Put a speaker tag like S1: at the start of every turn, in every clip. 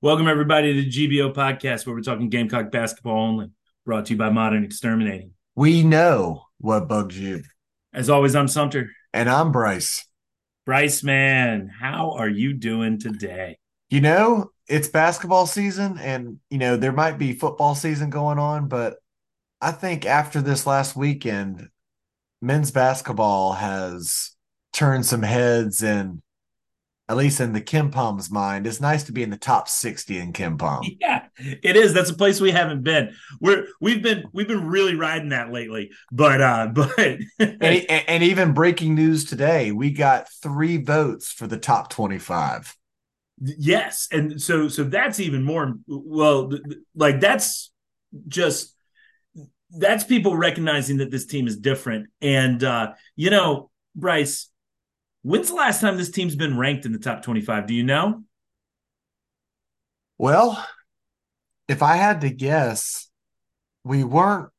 S1: Welcome, everybody, to the GBO podcast where we're talking Gamecock basketball only, brought to you by Modern Exterminating.
S2: We know what bugs you.
S1: As always, I'm Sumter.
S2: And I'm Bryce.
S1: Bryce, man, how are you doing today?
S2: You know, it's basketball season and, you know, there might be football season going on, but I think after this last weekend, men's basketball has turned some heads and at least in the KenPom's mind, it's nice to be in the top 60 in KenPom.
S1: Yeah, it is. That's a place we haven't been. We're we've been we've been really riding that lately. But uh but
S2: and, and even breaking news today, we got three votes for the top 25.
S1: Yes, and so so that's even more well like that's just that's people recognizing that this team is different. And uh you know, Bryce, When's the last time this team's been ranked in the top 25? Do you know?
S2: Well, if I had to guess, we weren't.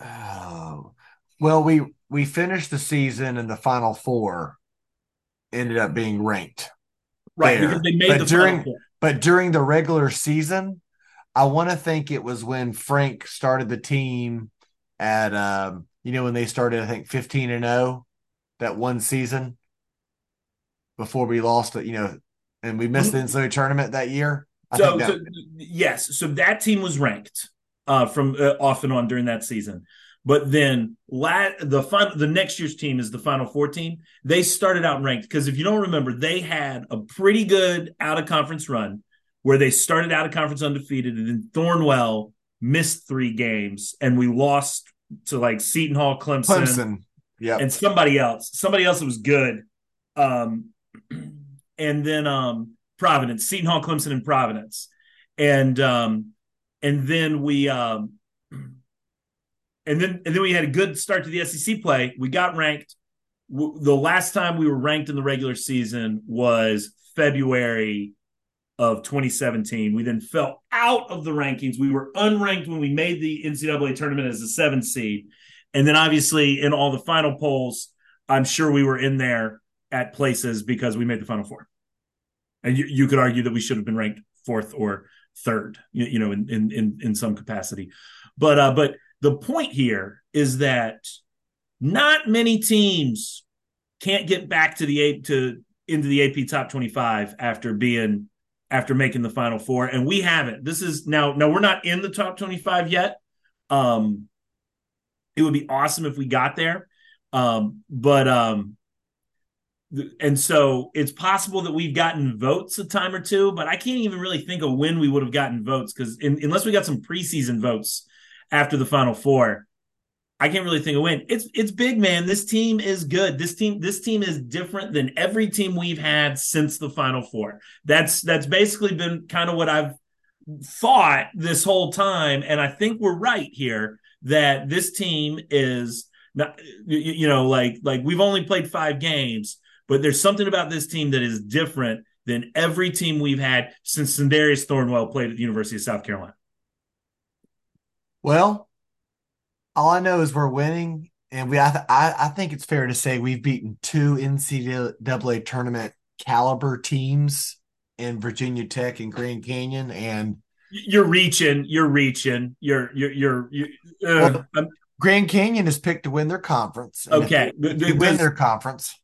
S2: Uh, well, we we finished the season in the final four, ended up being ranked.
S1: Right, there. because they made
S2: but
S1: the
S2: during but during the regular season, I want to think it was when Frank started the team at um, you know when they started I think 15 and 0 that one season before we lost it, you know, and we missed the mm-hmm. NCAA tournament that year.
S1: I so, that, so, yes, so that team was ranked uh, from uh, off and on during that season. But then la- the final, the next year's team is the Final Four team. They started out ranked because if you don't remember, they had a pretty good out of conference run where they started out of conference undefeated, and then Thornwell missed three games, and we lost to like Seton Hall, Clemson,
S2: Clemson
S1: yeah, and somebody else, somebody else that was good. Um, and then um, Providence, Seton Hall, Clemson, and Providence, and um, and then we um, and then and then we had a good start to the SEC play. We got ranked. The last time we were ranked in the regular season was February of 2017. We then fell out of the rankings. We were unranked when we made the NCAA tournament as a seven seed. And then obviously in all the final polls, I'm sure we were in there at places because we made the final four. And you, you could argue that we should have been ranked fourth or third, you, you know, in, in, in, in some capacity. But, uh, but the point here is that not many teams can't get back to the eight to into the AP top 25 after being after making the final four and we haven't this is now now we're not in the top 25 yet um it would be awesome if we got there. Um, but um, and so it's possible that we've gotten votes a time or two, but I can't even really think of when we would have gotten votes because unless we got some preseason votes after the Final Four, I can't really think of when. It's it's big, man. This team is good. This team this team is different than every team we've had since the Final Four. That's that's basically been kind of what I've thought this whole time, and I think we're right here that this team is not, you know, like like we've only played five games, but there's something about this team that is different than every team we've had since Sindarius Thornwell played at the University of South Carolina.
S2: Well, all I know is we're winning, and we I, th- I, I think it's fair to say we've beaten two NCAA tournament caliber teams in Virginia Tech and Grand Canyon, and
S1: you're reaching, you're reaching, you're you're you're, you're uh,
S2: well, Grand Canyon is picked to win their conference.
S1: Okay,
S2: they, win their conference.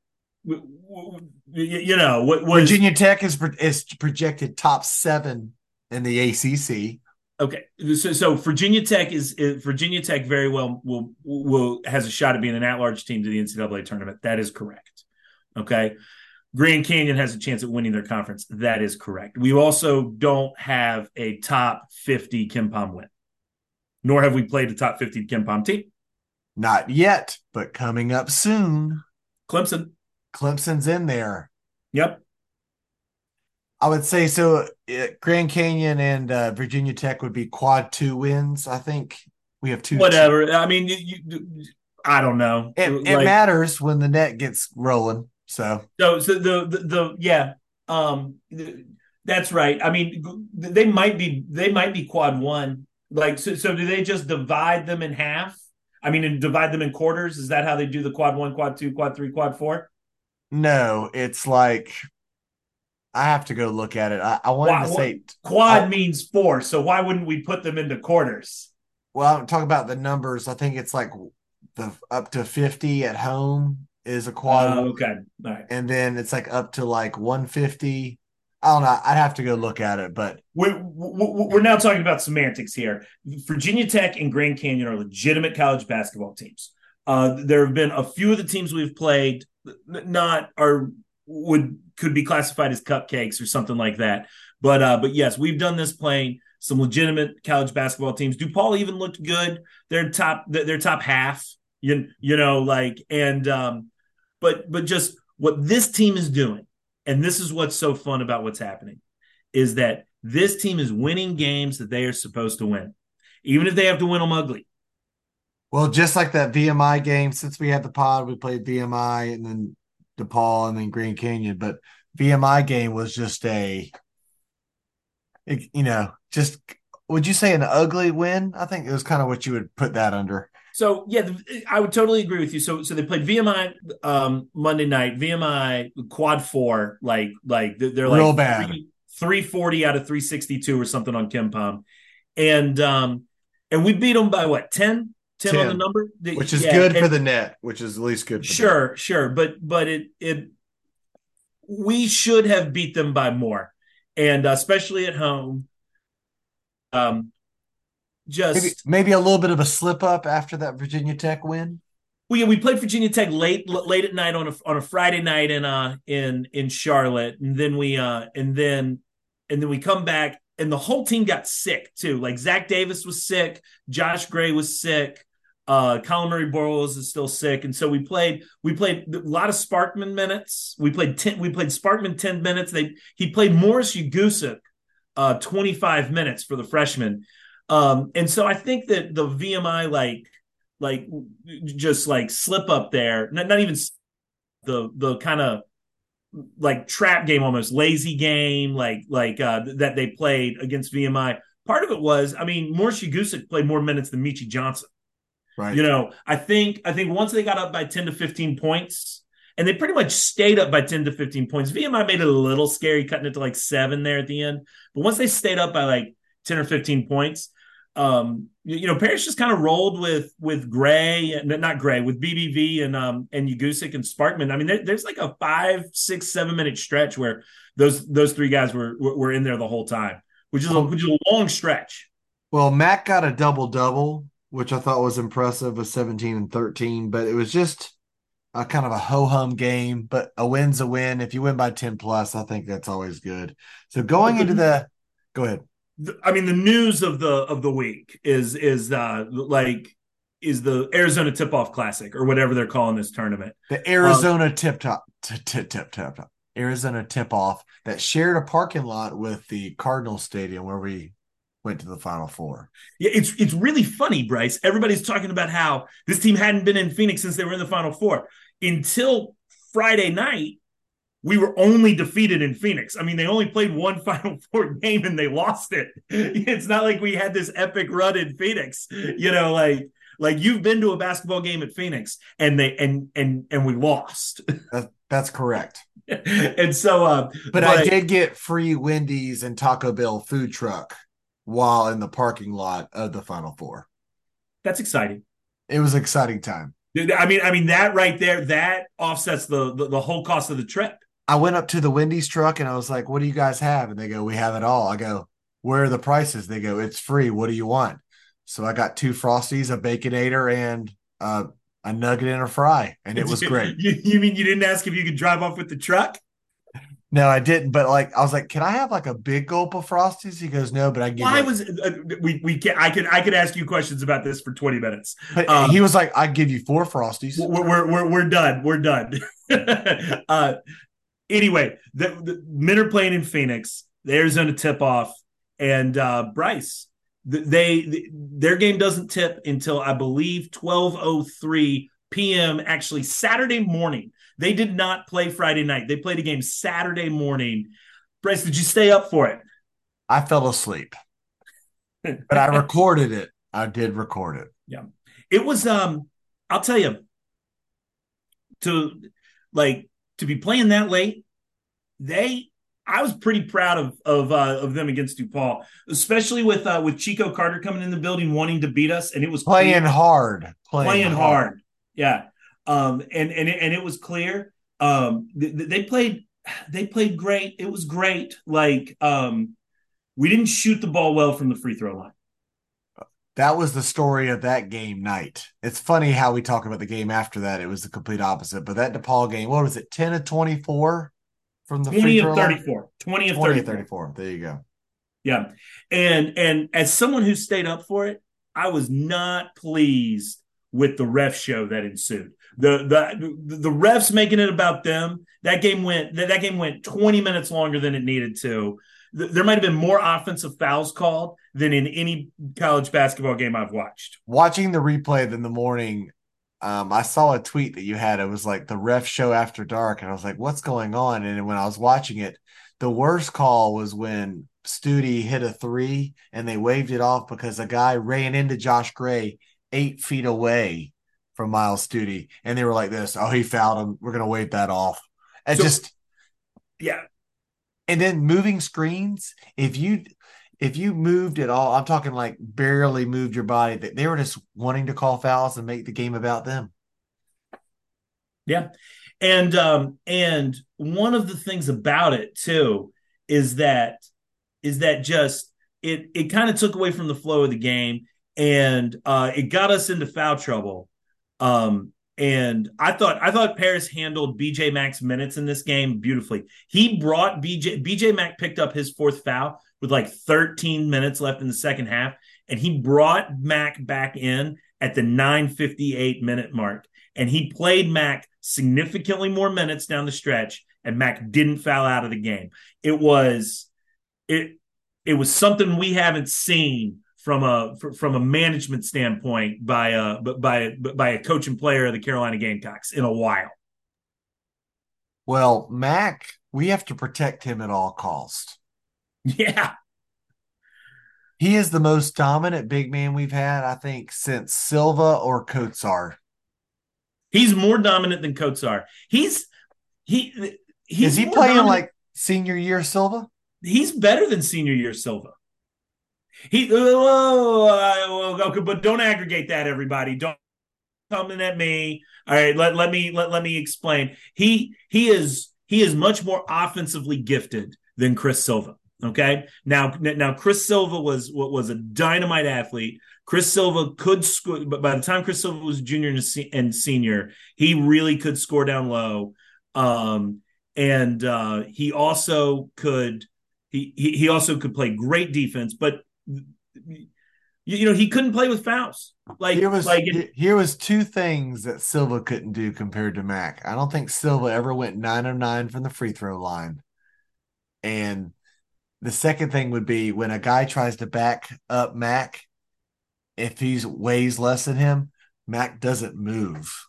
S1: You know what
S2: was, Virginia Tech is is projected top seven in the ACC.
S1: Okay, so, so Virginia Tech is, is, Virginia Tech very well will will has a shot at being an at large team to the NCAA tournament. That is correct. Okay, Grand Canyon has a chance at winning their conference. That is correct. We also don't have a top 50 KenPom win, nor have we played a top 50 KenPom team.
S2: Not yet, but coming up soon.
S1: Clemson.
S2: Clemson's in there.
S1: Yep.
S2: I would say so. Uh, Grand Canyon and uh, Virginia Tech would be quad two wins. I think we have two.
S1: Whatever. Two. I mean, you, you, I don't know.
S2: It, like, it matters when the net gets rolling. So,
S1: so, so the, the, the, yeah, um, that's right. I mean, they might be, they might be quad one. Like, so, so do they just divide them in half? I mean, and divide them in quarters. Is that how they do the quad one, quad two, quad three, quad four?
S2: No, it's like I have to go look at it. I, I wanted
S1: Why-
S2: to say,
S1: Quad
S2: Oh.
S1: means four, so why wouldn't we put them into quarters?
S2: well, I'm talking about the numbers. I think it's like the up to 50 at home is a quad,
S1: Uh, okay, all right.
S2: and then it's like up to like 150. I don't know. I'd have to go look at it, but
S1: We're, we're now talking about semantics here. Virginia Tech and Grand Canyon are legitimate college basketball teams. Uh, there have been a few of the teams we've played not are would could be classified as cupcakes or something like that. But uh, but yes, we've done this playing some legitimate college basketball teams. DePaul even looked good. They're top. They're top half. You you know like and um, but but just what this team is doing, and this is what's so fun about what's happening, is that this team is winning games that they are supposed to win, even if they have to win them ugly.
S2: well, just like that VMI game, since we had the pod, we played VMI and then DePaul and then Grand Canyon. But VMI game was just a, you know, just would you say an ugly win? I think it was kind of what you would put that under.
S1: So yeah, the, I would totally agree with you. So so they played VMI um, Monday night, VMI quad four, like like they're like
S2: Real bad.
S1: three forty out of three sixty two or something on KenPom, and um and we beat them by what 10? 10 on the
S2: 10,
S1: number,
S2: Which is
S1: Yeah,
S2: good for the net, which is at least good. For
S1: Sure, sure, but but it it we should have beat them by more, and uh, especially at home. Um,
S2: them.
S1: Just
S2: Maybe maybe a little bit of a slip up after that Virginia Tech win.
S1: we we played Virginia Tech late late at night on a on a Friday night in uh in in Charlotte, and then we uh and then and then we come back, and the whole team got sick too. Like Zach Davis was sick, Josh Gray was sick. Uh, Collin Murray-Boyles is still sick, and so we played. We played a lot of Sparkman minutes. We played ten. We played Sparkman ten minutes. They he played Morris Ugusuk, uh, twenty five minutes for the freshman. Um, and so I think that the VMI like like just like slip up there, not not even the the kind of like trap game almost lazy game like like uh that they played against VMI. Part of it was, I mean, Morris Ugusuk played more minutes than Meechie Johnson.
S2: Right.
S1: You know, I think I think once they got up by 10 to 15 points, and they pretty much stayed up by 10 to 15 points. VMI made it a little scary, cutting it to like seven there at the end. But once they stayed up by like 10 or 15 points, um, you, you know, Paris just kind of rolled with with Gray, and not Gray, with BBV and um and Ugusuk and Sparkman. I mean, there, there's like a five, six, seven minute stretch where those those three guys were were, were in there the whole time, which is a, which is a long stretch.
S2: Well, Matt got a double double, which I thought was impressive with 17 and 13, but it was just a kind of a ho hum game. But a win's a win. If you win by 10 plus, I think that's always good. So going into the, go ahead.
S1: I mean, the news of the of the week is is uh like is the Arizona Tip Off Classic or whatever they're calling this tournament.
S2: The Arizona tip top, tip tip tip tip top, Arizona tip off that shared a parking lot with the Cardinal Stadium where we went to the Final Four.
S1: Yeah, it's it's really funny, Bryce. Everybody's talking about how this team hadn't been in Phoenix since they were in the Final Four until Friday night. We were only defeated in Phoenix. I mean, they only played one Final Four game and they lost it. It's not like we had this epic run in Phoenix. You know, like like you've been to a basketball game at Phoenix and they and and and we lost.
S2: That, that's correct.
S1: and so uh
S2: But, I did get free Wendy's and Taco Bell food truck while in the parking lot of the Final Four.
S1: that's exciting.
S2: It was an exciting time.
S1: I mean, I mean that right there, that offsets the, the the whole cost of the trip.
S2: I went up to the Wendy's truck and I was like, "What do you guys have?" And they go, "We have it all." I go, "Where are the prices?" They go, "It's free. What do you want?" So I got two frosties, a baconator, and uh, a nugget and a fry, and it was great.
S1: You, you mean you didn't ask if you could drive off with the truck?
S2: No, I didn't, but like I was like, "Can I have like a big gulp of frosties?" He goes, "No, but I give."
S1: Why
S2: you.
S1: was uh, we we can I could I could ask you questions about this for twenty minutes. Um,
S2: he was like, "I give you four frosties."
S1: We're we're we're, we're done. We're done. uh, anyway, the, the men are playing in Phoenix. The Arizona tip off, and uh, Bryce. th- They, their game doesn't tip until I believe twelve oh three p.m. Actually, Saturday morning. They did not play Friday night. They played a game Saturday morning. Bryce, did you stay up for it?
S2: I fell asleep, but I recorded it. I did record it.
S1: Yeah, it was um i'll tell you to like to be playing that late they I was pretty proud of of uh, of them against DePaul, especially with uh, with Chico Carter coming in the building wanting to beat us, and it was
S2: playing clear, hard,
S1: playing, playing hard. hard. Yeah, um, and and and it was clear. Um, they, they played they played great. It was great. Like um, we didn't shoot the ball well from the free throw line.
S2: That was the story of that game night. It's funny how we talk about the game after that. It was the complete opposite. But that DePaul game, what was it, 10 of 24 from the
S1: 20 of 34. Line? 20 of 20 34.
S2: 34. There you go.
S1: Yeah. And and as someone who stayed up for it, I was not pleased with the ref show that ensued. The the the refs making it about them. That game went that game went 20 minutes longer than it needed to there might have been more offensive fouls called than in any college basketball game I've watched.
S2: Watching the replay in the morning, um, I saw a tweet that you had. It was like the ref show after dark, and I was like, "What's going on?" And when I was watching it, the worst call was when Stute hit a three and they waved it off because a guy ran into Josh Gray eight feet away from Myles Stute, and they were like, "This, oh, he fouled him. We're gonna wave that off." And so, just
S1: yeah,
S2: and then moving screens, if you if you moved at all, I'm talking like barely moved your body, they were just wanting to call fouls and make the game about them.
S1: Yeah. And um and one of the things about it too is that is that just it it kind of took away from the flow of the game and uh it got us into foul trouble. Um and I thought I thought Paris handled BJ Mack's minutes in this game beautifully. He brought BJ BJ Mack picked up his fourth foul with like 13 minutes left in the second half, and he brought Mack back in at the 9:58 minute mark, and he played Mack significantly more minutes down the stretch, and Mack didn't foul out of the game. It was it it was something we haven't seen from a from a management standpoint by a by by a coach and player of the Carolina Gamecocks in a while.
S2: Well, Mack, we have to protect him at all cost.
S1: Yeah.
S2: He is the most dominant big man we've had, I think, since Silva or Kotsar.
S1: He's more dominant than Kotsar. He's he he's
S2: is he playing dominant. like senior year Silva?
S1: He's better than senior year Silva. He, oh, okay, but don't aggregate that, everybody. Don't coming at me. All right, let, let me let, let me explain. He he is he is much more offensively gifted than Chris Silva. Okay, now now Chris Silva was what was a dynamite athlete. Chris Silva could score, but by the time Chris Silva was junior and senior, he really could score down low. Um, and uh, he also could he he also could play great defense, but you know he couldn't play with fouls. Like
S2: here was
S1: like
S2: here was two things that Silva couldn't do compared to Mack. I don't think Silva ever went nine of nine from the free throw line. And the second thing would be when a guy tries to back up Mack, if he's weighs less than him, Mack doesn't move.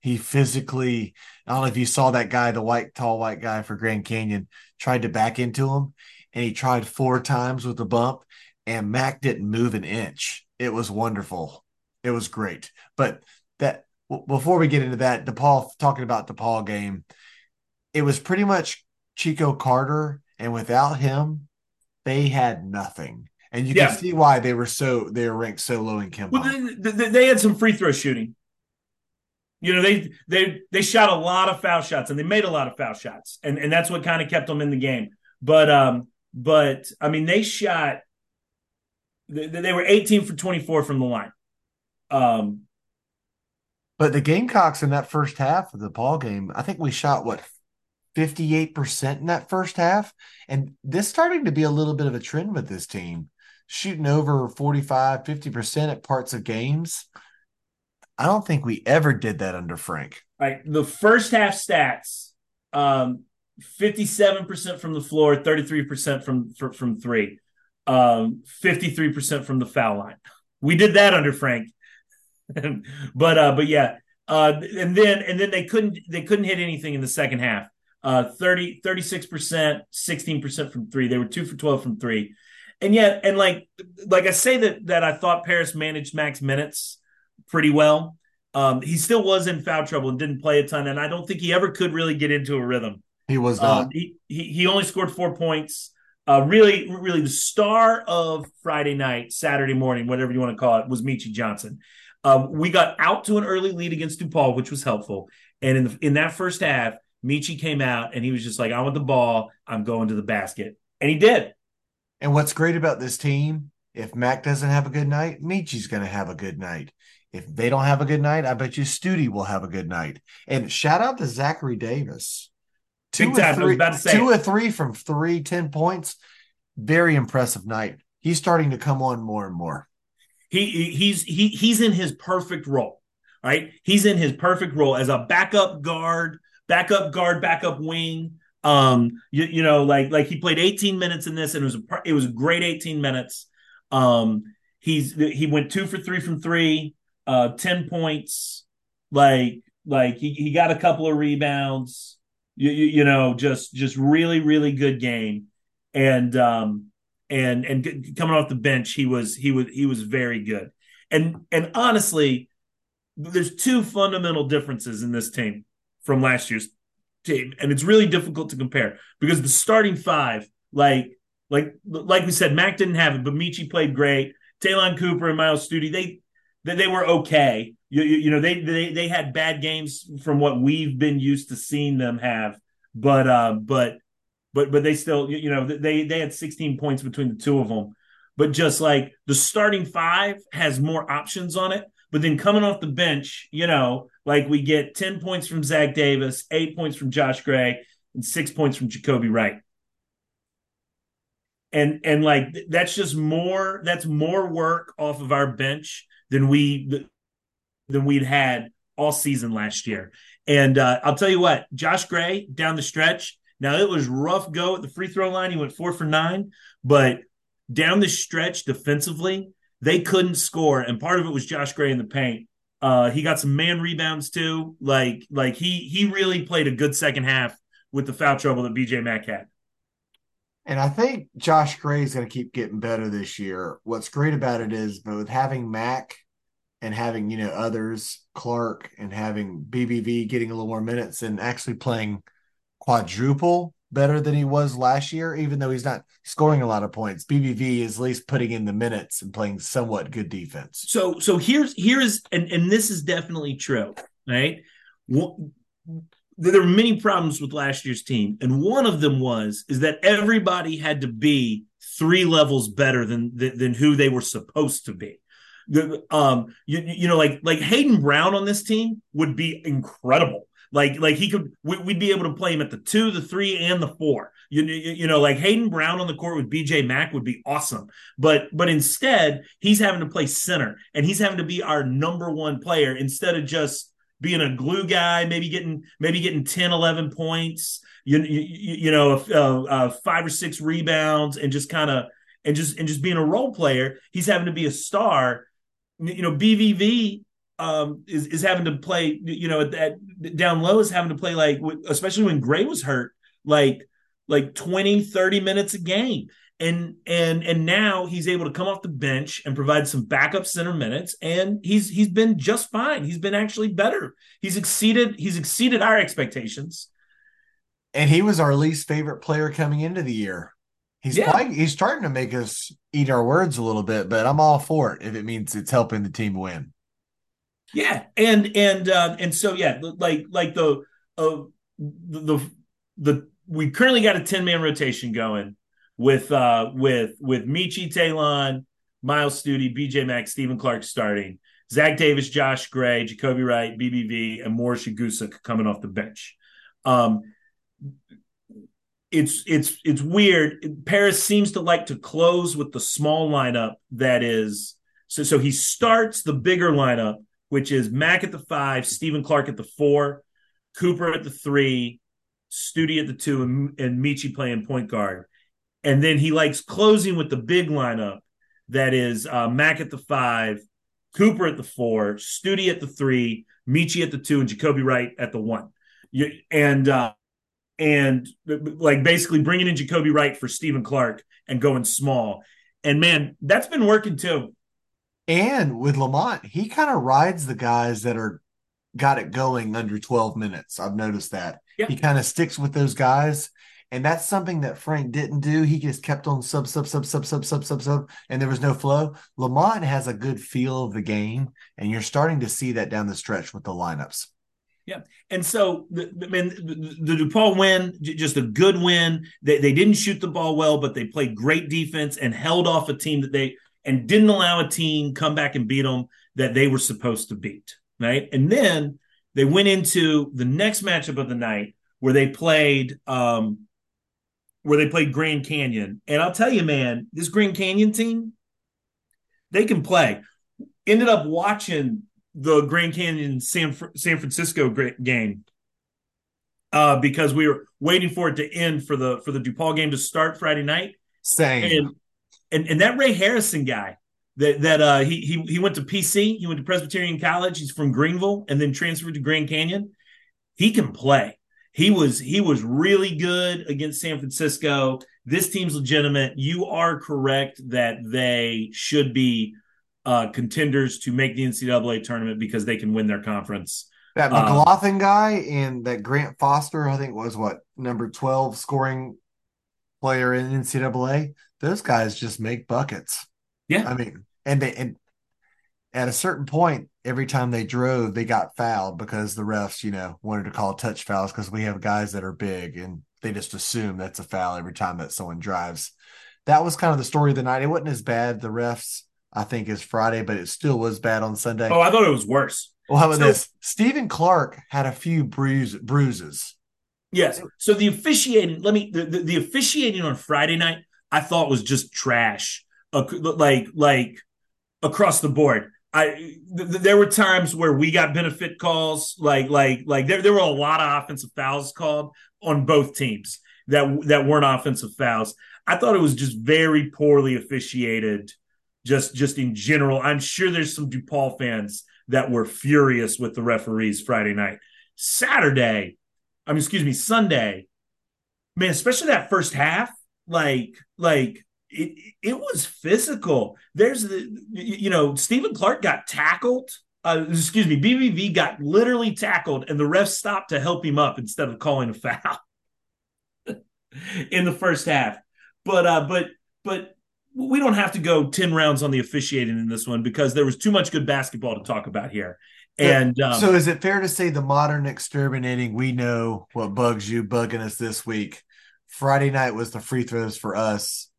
S2: He physically, I don't know if you saw that guy, the white, tall white guy for Grand Canyon, tried to back into him and he tried four times with the bump and Mack didn't move an inch. It was wonderful. It was great. But that before we get into that, DePaul talking about DePaul game, it was pretty much Chico Carter, and without him, they had nothing. And you yeah. can see why they were so they were ranked so low in KenPom.
S1: Well, they, they had some free throw shooting. You know, they they they shot a lot of foul shots and they made a lot of foul shots, and and that's what kind of kept them in the game. But um, but I mean, they shot they, they were 18 for 24 from the line. Um,
S2: but the Gamecocks in that first half of the ball game, I think we shot what 58% in that first half. And this starting to be a little bit of a trend with this team, shooting over 45, 50% at parts of games. I don't think we ever did that under Frank.
S1: Right. The first half stats, um, 57% from the floor, 33% from, from, from three um, 53% from the foul line. We did that under Frank. but uh, but yeah. Uh, and then and then they couldn't they couldn't hit anything in the second half. Uh 30 36%, 16% from 3. They were 2 for 12 from 3. And yet and like like I say that that I thought Paris managed max minutes pretty well. Um, he still was in foul trouble and didn't play a ton and I don't think he ever could really get into a rhythm
S2: He was not.
S1: Um, he, he he only scored four points. Uh, really, really, the star of Friday night, Saturday morning, whatever you want to call it, was Meechie Johnson. Um, we got out to an early lead against DePaul, which was helpful. And in the, in that first half, Meechie came out and he was just like, "I want the ball. I'm going to the basket," and he did.
S2: And what's great about this team, if Mack doesn't have a good night, Meechie's going to have a good night. If they don't have a good night, I bet you Stute will have a good night. And shout out to Zachary Davis. Two
S1: Big time. I was about to say
S2: two
S1: it.
S2: or three from three, 10 points. Very impressive night. He's starting to come on more and more.
S1: He he's he he's in his perfect role, right? He's in his perfect role as a backup guard, backup guard, backup wing. Um, you, you know, like like he played 18 minutes in this, and it was a it was a great 18 minutes. Um, he's he went two for three from three, uh, 10 points. Like like he, he got a couple of rebounds. You, you, you know, just just really really good game, and um and and coming off the bench, he was he was he was very good. And and honestly, there's two fundamental differences in this team from last year's team, and it's really difficult to compare because the starting five, like like like we said, Mack didn't have it, but Meechie played great. Ta'Lon Cooper and Myles Stute, they they, they were okay. You, you, you know, they, they they had bad games from what we've been used to seeing them have, but uh, but but but they still you know they they had 16 points between the two of them. But just like the starting five has more options on it but then coming off the bench you know like we get 10 points from zach davis 8 points from josh gray and 6 points from jacobi wright. And and like that's just more that's more work off of our bench than we than we'd had all season last year and uh, i'll tell you what josh gray down the stretch now it was rough go at the free throw line. He went four for nine, but down the stretch defensively, they couldn't score, and part of it was Josh Gray in the paint. Uh, he got some man rebounds too. Like like he he really played a good second half with the foul trouble that BJ Mack had.
S2: And I think Josh Gray is going to keep getting better this year. What's great about it is, but with having Mack and having you know others, Clark, and having BBV getting a little more minutes and actually playing quadruple better than he was last year, even though he's not scoring a lot of points. BBV is at least putting in the minutes and playing somewhat good defense.
S1: So so here's here's and and this is definitely true, right? There were many problems with last year's team, and one of them was is that everybody had to be three levels better than than, than who they were supposed to be. The, um, you, you know, like like Hayden Brown on this team would be incredible like like he could we'd be able to play him at the two, the three, and the four. You, you know, like Hayden Brown on the court with BJ Mack would be awesome. But but instead, he's having to play center and he's having to be our number one player instead of just being a glue guy, maybe getting maybe getting 10, 11 points, you you, you know, uh, uh, five or six rebounds, and just kind of and just and just being a role player. He's having to be a star. You know, BBV um, is is having to play, you know, at, down low is having to play like, especially when Gray was hurt, like like 20, 30 minutes a game. And and and now he's able to come off the bench and provide some backup center minutes, and he's he's been just fine. He's been actually better. He's exceeded he's exceeded our expectations.
S2: And he was our least favorite player coming into the year. He's yeah. playing, he's starting to make us eat our words a little bit, but I'm all for it if it means it's helping the team win.
S1: Yeah, and and uh, and so yeah, like like the uh, the the we currently got a ten man rotation going with uh with with Meechie Ta'Lon, Myles Stute, BJ Mack, Stephen Clark starting, Zach Davis, Josh Gray, Jacobi Wright, BBV, and Morris Ugusuk coming off the bench. Um, it's it's it's weird. Paris seems to like to close with the small lineup that is so so he starts the bigger lineup which is Mack at the five, Stephen Clark at the four, Cooper at the three, Stute at the two, and, and Meechie playing point guard. And then he likes closing with the big lineup that is uh, Mack at the five, Cooper at the four, Stute at the three, Meechie at the two, and Jacobi Wright at the one. You, and uh, and like basically bringing in Jacobi Wright for Stephen Clark and going small. And man, that's been working too.
S2: And with Lamont, he kind of rides the guys that are got it going under 12 minutes. I've noticed that.
S1: Yeah.
S2: He kind of sticks with those guys. And that's something that Frank didn't do. He just kept on sub, sub, sub, sub, sub, sub, sub, sub, and there was no flow. Lamont has a good feel of the game, and you're starting to see that down the stretch with the lineups.
S1: Yeah, and so the, I mean, the, the DePaul win, just a good win. They, they didn't shoot the ball well, but they played great defense and held off a team that they and didn't allow a team come back and beat them that they were supposed to beat. Right, and then they went into the next matchup of the night where they played um, where they played Grand Canyon. And I'll tell you, man, this Grand Canyon team, they can play. Ended up watching the Grand Canyon San San Francisco game uh, because we were waiting for it to end for the for the DePaul game to start Friday night.
S2: Same.
S1: And and, and that Ray Harrison guy that that uh, he he he went to PC. He went to Presbyterian College. He's from Greenville and then transferred to Grand Canyon. He can play he was he was really good against San Francisco. This team's legitimate. You are correct that they should be uh, contenders to make the NCAA tournament because they can win their conference.
S2: That um, McLaughlin um, guy and that Grant Foster, I think was what number twelve scoring player in NCAA. Those guys just make buckets.
S1: Yeah,
S2: I mean, and they and at a certain point, every time they drove, they got fouled because the refs, you know, wanted to call touch fouls because we have guys that are big and they just assume that's a foul every time that someone drives. That was kind of the story of the night. It wasn't as bad, the refs, I think, as Friday, but it still was bad on Sunday.
S1: Oh, I thought it was worse.
S2: Well, how about so, this? Stephen Clark had a few bruise, bruises.
S1: Yes. So the officiating, let me, the, the, the officiating on Friday night, I thought was just trash. Uh, like, like across the board. I th- there were times where we got benefit calls, like like like there there were a lot of offensive fouls called on both teams that that weren't offensive fouls. I thought it was just very poorly officiated, just just in general. I'm sure there's some DePaul fans that were furious with the referees Friday night. Saturday, I mean, excuse me, Sunday, man, especially that first half, like like it, it was physical. There's the, you know, Stephen Clark got tackled. Uh, excuse me, BBV got literally tackled, and the ref stopped to help him up instead of calling a foul in the first half. But uh, but but we don't have to go ten rounds on the officiating in this one because there was too much good basketball to talk about here. And um,
S2: so, is it fair to say the modern exterminating? We know what bugs you bugging us this week. Friday night was the free throws for us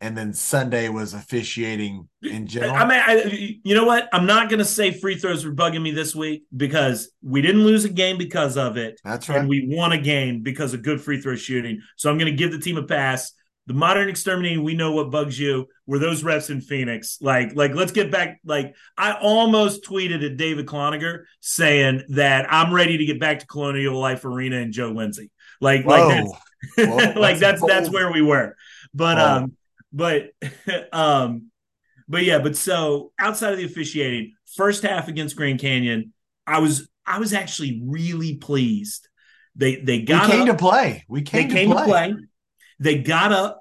S2: and then Sunday was officiating in general.
S1: I mean, I, you know what? I'm not going to say free throws were bugging me this week because we didn't lose a game because of it.
S2: That's right.
S1: And we won a game because of good free throw shooting. So I'm going to give the team a pass. The modern exterminating, we know what bugs you. Were those refs in Phoenix? Like, like let's get back. Like, I almost tweeted at David Cloninger saying that I'm ready to get back to Colonial Life Arena and Joe Lindsay. Like, Whoa. like that's, Whoa, like that's that's, that's where we were. But um, but um but yeah but so outside of the officiating first half against grand canyon i was i was actually really pleased they they got
S2: we came
S1: up,
S2: to play we came,
S1: they came
S2: play. to play
S1: they got up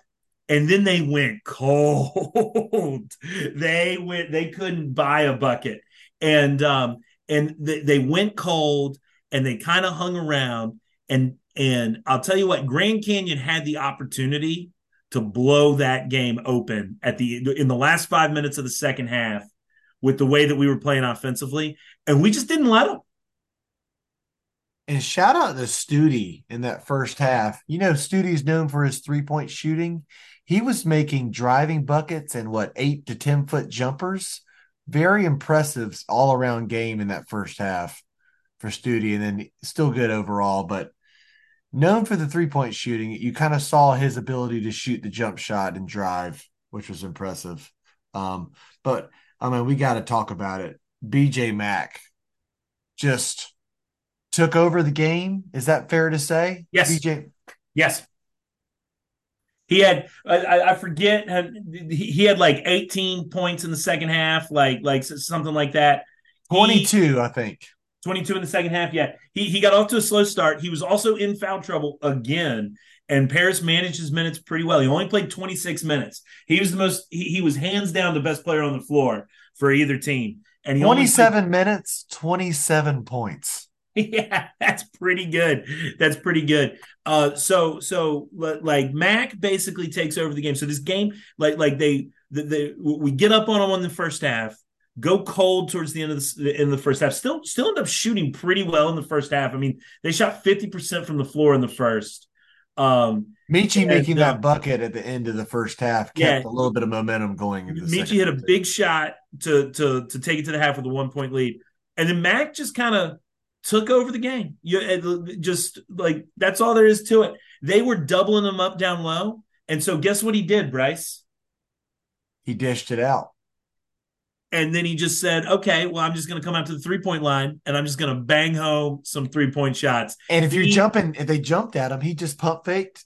S1: and then they went cold. They went they couldn't buy a bucket. And um and they, they went cold and they kind of hung around. And and i'll tell you what grand canyon had the opportunity to blow that game open at the in the last five minutes of the second half with the way that we were playing offensively, and we just didn't let them.
S2: And shout out to Stute in that first half. You know, Stute's known for his three point shooting. He was making driving buckets and what eight to ten foot jumpers. Very impressive all around game in that first half for Stute, and then still good overall. But known for the three point shooting, you kind of saw his ability to shoot the jump shot and drive, which was impressive. Um, but I mean, we got to talk about it. BJ Mack just took over the game. Is that fair to say?
S1: Yes.
S2: BJ.
S1: Yes. He had I, I forget he had like 18 points in the second half, like like something like that.
S2: 22, he, I think.
S1: 22 in the second half. Yeah, he he got off to a slow start. He was also in foul trouble again, and Paris managed his minutes pretty well. He only played 26 minutes. He was the most. He, he was hands down the best player on the floor for either team. and he
S2: 27 minutes, 27 points.
S1: Yeah, that's pretty good. That's pretty good. Uh, so so like Mack basically takes over the game. So this game, like like they, they, they we get up on them in the first half, go cold towards the end of the in the first half. Still still end up shooting pretty well in the first half. I mean, they shot fifty percent from the floor in the first. Um,
S2: Meechie making that bucket at the end of the first half kept yeah, a little bit of momentum going. Into
S1: Meechie hit a big shot to to to take it to the half with a one point lead, and then Mack just kind of took over the game. You just like that's all there is to it. They were doubling them up down low, and so guess what he did, Bryce?
S2: He dished it out.
S1: And then he just said, okay, well, I'm just going to come out to the three point line and I'm just going to bang home some three point shots.
S2: And if you're jumping, if they jumped at him, he just pump faked,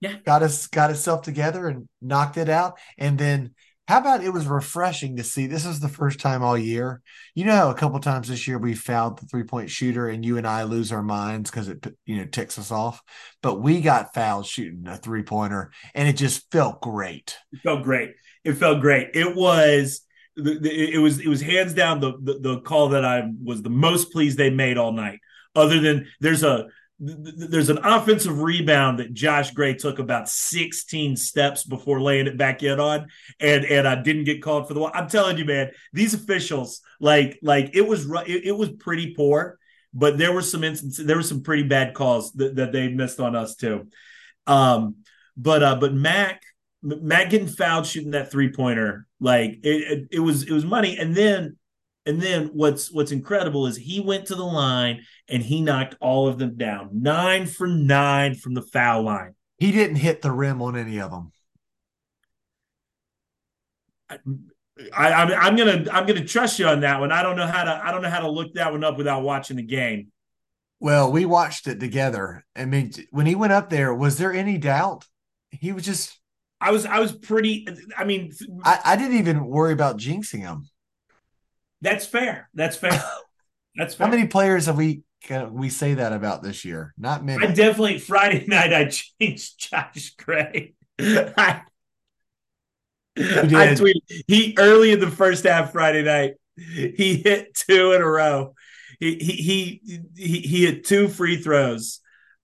S1: yeah,
S2: got us, got himself together and knocked it out. And then how about it was refreshing to see? This is the first time all year. You know, a couple times this year we fouled the three point shooter, and you and I lose our minds because it you know ticks us off. But we got fouled shooting a three pointer, and it just felt great.
S1: It felt great. It felt great. It was it was it was hands down the, the, the call that I was the most pleased they made all night. Other than there's a there's an offensive rebound that Josh Gray took about 16 steps before laying it back in on, and and I didn't get called for the. One. I'm telling you, man, these officials like like it was it, was pretty poor, but there were some instances, there were some pretty bad calls that, that they missed on us too. Um, but uh, but Mack Mack getting fouled shooting that three pointer, like it, it, it was it was money, and then and then what's what's incredible is he went to the line and he knocked all of them down. Nine for nine from the foul line.
S2: He didn't hit the rim on any of them.
S1: I, I'm, I'm gonna I'm gonna trust you on that one. I don't know how to I don't know how to look that one up without watching the game.
S2: Well, we watched it together. I mean, when he went up there, was there any doubt? He was just.
S1: I was I was pretty. I mean,
S2: I, I didn't even worry about jinxing him.
S1: That's fair. That's fair. That's fair.
S2: How many players have we can we say that about this year? Not many.
S1: I definitely Friday night I changed Josh Gray. I, I tweeted he early in the first half Friday night. He hit two in a row. He he he he, hit two free throws,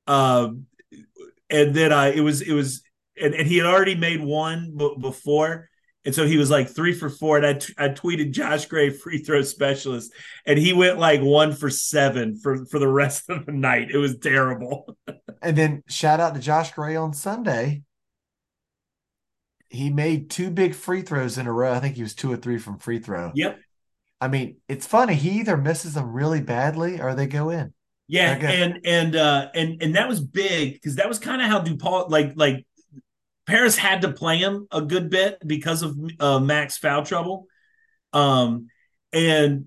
S1: um, and then I it was it was and, and he had already made one b- before, and so he was like three for four. And I, t- I tweeted Josh Gray free throw specialist, and he went like one for seven for, for the rest of the night. It was terrible.
S2: and then shout out to Josh Gray on Sunday. He made two big free throws in a row. I think he was two or three from free throw.
S1: Yep.
S2: I mean, it's funny. He either misses them really badly or they go in.
S1: Yeah, and and uh and and that was big because that was kind of how DePaul like like Paris had to play him a good bit because of uh, Max foul trouble. Um, and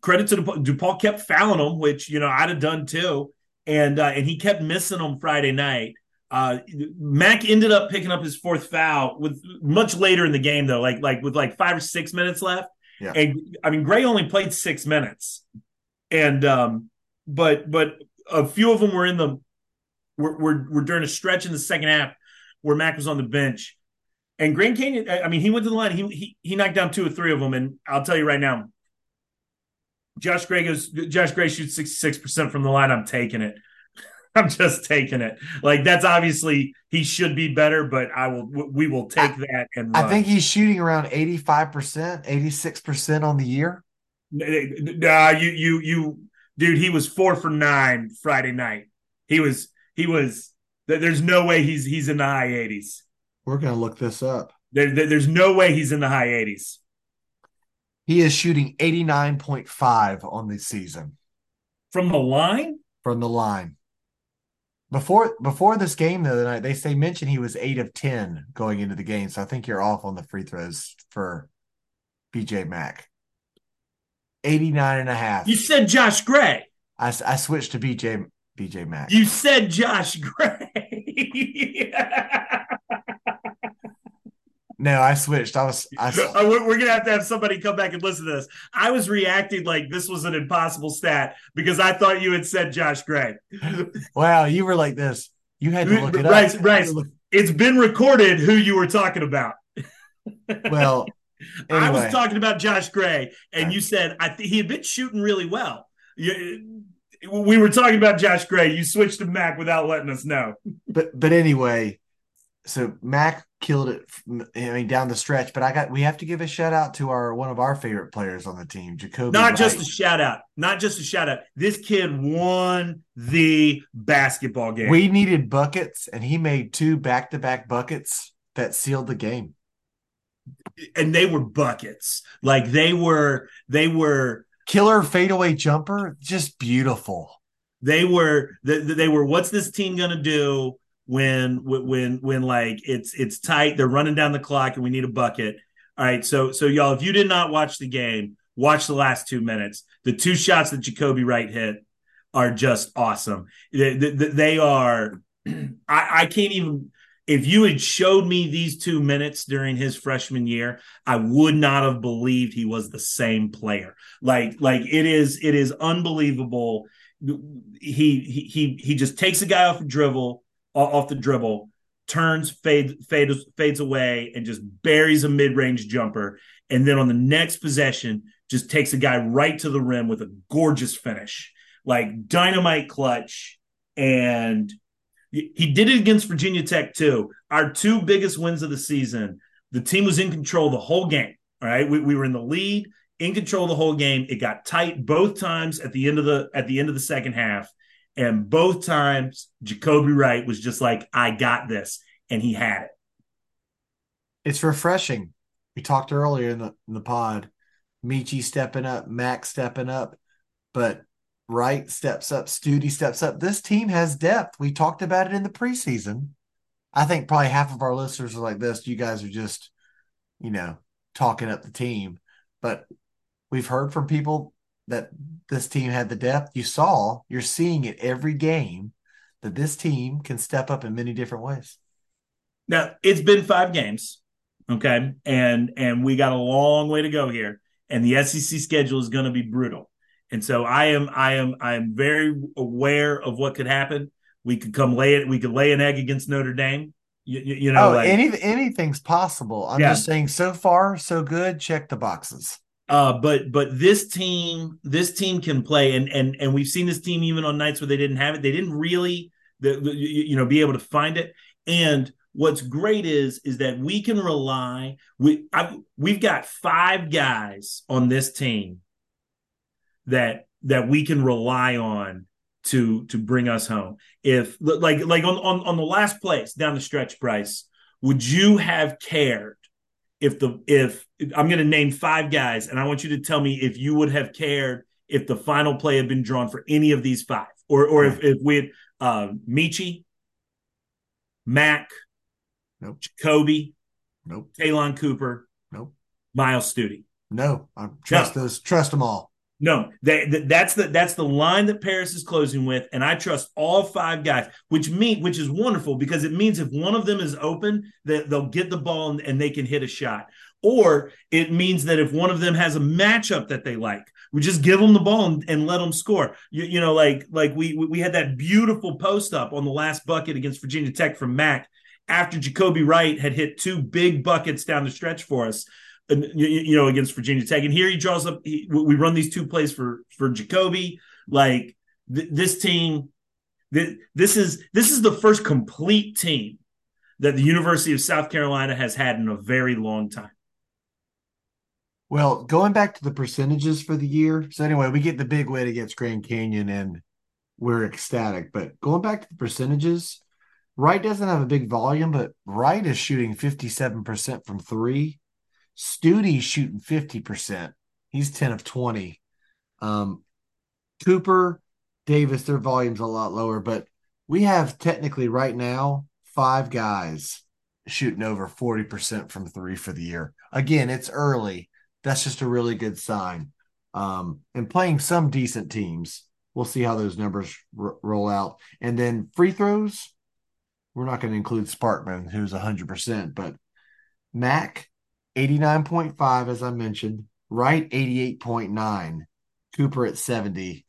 S1: credit to DePaul, DePaul kept fouling him, which you know I'd have done too. And uh, and he kept missing them Friday night. Uh, Mack ended up picking up his fourth foul with much later in the game though, like like with like five or six minutes left. Yeah. And I mean, Gray only played six minutes, and um, but but a few of them were in the were, were, were during a stretch in the second half where Mack was on the bench. And Grand Canyon, I mean, he went to the line. He he he knocked down two or three of them. And I'll tell you right now, Josh Gray goes. Josh Gray shoots sixty six percent from the line. I'm taking it. I'm just taking it. Like that's obviously he should be better, but I will. We will take I, that. And
S2: run. I think he's shooting around eighty five percent, eighty six percent on the year.
S1: Nah, you you you, dude. He was four for nine Friday night. He was he was there's no way he's he's in the high 80s.
S2: We're gonna look this up.
S1: There, there, there's no way he's in the high 80s.
S2: He is shooting 89.5 on the season.
S1: From the line?
S2: From the line. Before before this game the other night, they say mentioned he was eight of ten going into the game. So I think you're off on the free throws for BJ Mack. 89 and a half.
S1: You said Josh Gray.
S2: I, I switched to BJ BJ Mack.
S1: You said Josh Gray.
S2: no, I switched. I was. I,
S1: oh, we're gonna have to have somebody come back and listen to this. I was reacting like this was an impossible stat because I thought you had said Josh Gray.
S2: wow, you were like this. You had to look it
S1: right, up. Right, right. It's been recorded who you were talking about.
S2: well,
S1: Anyway. I was talking about Josh Gray, and you said I th- he had been shooting really well. You, we were talking about Josh Gray. You switched to Mack without letting us know.
S2: But but anyway, so Mack killed it. I mean, down the stretch. But I got we have to give a shout out to our one of our favorite players on the team, Jacobi.
S1: Not Wright. just a shout out. Not just a shout out. This kid won the basketball game.
S2: We needed buckets, and he made two back to back buckets that sealed the game.
S1: And they were buckets. Like they were. They were
S2: killer fadeaway jumper. Just beautiful.
S1: They were. They, were. What's this team gonna do? when when when like it's it's tight they're running down the clock and we need a bucket all right so so y'all if you did not watch the game watch the last two minutes the two shots that jacobi wright hit are just awesome they, they, they are I, I can't even if you had showed me these two minutes during his freshman year i would not have believed he was the same player like like it is it is unbelievable he he he just takes a guy off the dribble off the dribble, turns, fade, fades, fades away, and just buries a mid range jumper. And then on the next possession, just takes a guy right to the rim with a gorgeous finish, like dynamite clutch. And he did it against Virginia Tech too. Our two biggest wins of the season. The team was in control the whole game. All right, we, we were in the lead, in control the whole game. It got tight both times at the end of the at the end of the second half. And both times, Jacobi Wright was just like, I got this. And he had it.
S2: It's refreshing. We talked earlier in the, in the pod. Meechie stepping up, Max stepping up, but Wright steps up, Stute steps up. This team has depth. We talked about it in the preseason. I think probably half of our listeners are like this. You guys are just, you know, talking up the team. But we've heard from people that this team had the depth. You saw, you're seeing it every game that this team can step up in many different ways.
S1: Now, it's been 5 games, okay? And and we got a long way to go here, and the SEC schedule is going to be brutal. And so I am I am I am very aware of what could happen. We could come lay it. We could lay an egg against Notre Dame. You, you know,
S2: oh, like, any, anything's possible. I'm yeah. just saying, so far, so good. Check the boxes.
S1: Uh, but but this team this team can play and and and we've seen this team even on nights where they didn't have it they didn't really the, the, you know be able to find it and what's great is is that we can rely we I, we've got five guys on this team that that we can rely on to to bring us home if like like on on, on the last place down the stretch Bryce would you have cared if the if I'm going to name five guys, and I want you to tell me if you would have cared if the final play had been drawn for any of these five, or or if, if we had uh, Meechie, Mack,
S2: nope.
S1: Jacobi,
S2: nope,
S1: Ta'Lon Cooper,
S2: nope,
S1: Myles Stute.
S2: No, I trust no. those. Trust them all.
S1: No, that's the that's the line that Paris is closing with, and I trust all five guys, which mean which is wonderful because it means if one of them is open, that they'll get the ball and, and they can hit a shot. Or it means that if one of them has a matchup that they like, we just give them the ball and, and let them score. You, you, know, like like we we had that beautiful post up on the last bucket against Virginia Tech from Mack after Jacobi Wright had hit two big buckets down the stretch for us you know, against Virginia Tech. And here he draws up. He, we run these two plays for for Jacobi. Like th- this team, th- this is this is the first complete team that the University of South Carolina has had in a very long time.
S2: Well, going back to the percentages for the year. So anyway, we get the big win against Grand Canyon, and we're ecstatic. But going back to the percentages. Wright doesn't have a big volume, but Wright is shooting 57% from three Stute's shooting 50%. He's 10 of 20. Um, Cooper, Davis, their volume's a lot lower, but we have technically right now five guys shooting over 40% from three for the year. Again, it's early. That's just a really good sign. Um, and playing some decent teams. We'll see how those numbers r- roll out. And then free throws, we're not going to include Sparkman, who's 100%, but Mack, 89.5, as I mentioned. Wright, 88.9. Cooper at 70.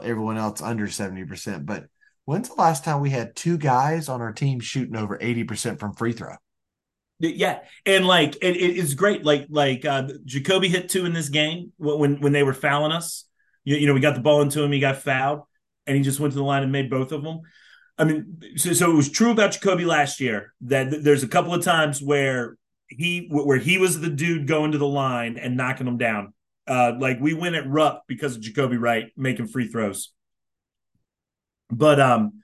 S2: Everyone else under 70%. But when's the last time we had two guys on our team shooting over 80% from free throw?
S1: Yeah, and like it, it's great. Like like uh, Jacobi hit two in this game when when they were fouling us. You, you know, we got the ball into him, he got fouled, and he just went to the line and made both of them. I mean, so, so it was true about Jacobi last year that there's a couple of times where he where he was the dude going to the line and knocking them down. Uh, like we win at Rupp because of Jacobi Wright making free throws. But um,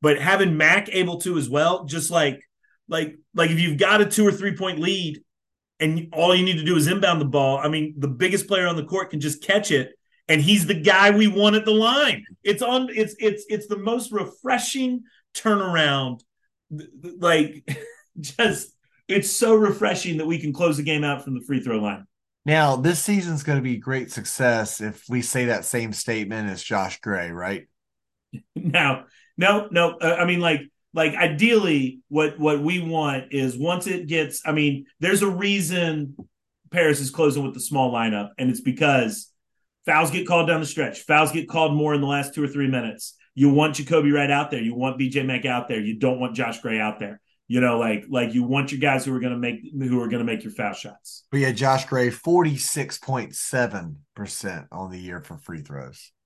S1: but having Mack able to as well, just like like like if you've got a two or three point lead and all you need to do is inbound the ball, I mean, the biggest player on the court can just catch it and he's the guy we want at the line. It's on it's it's it's the most refreshing turnaround like just it's so refreshing that we can close the game out from the free throw line.
S2: Now, this season's going to be great success if we say that same statement as Josh Gray, right?
S1: Now, no, no. Uh, I mean, like, like ideally, what what we want is once it gets. I mean, there's a reason Paris is closing with the small lineup, and it's because fouls get called down the stretch. Fouls get called more in the last two or three minutes. You want Jacobi Wright out there. You want BJ Mack out there. You don't want Josh Gray out there. You know, like like you want your guys who are going to make who are going to make your foul shots.
S2: But yeah, Josh Gray, forty six point seven percent on the year for free throws.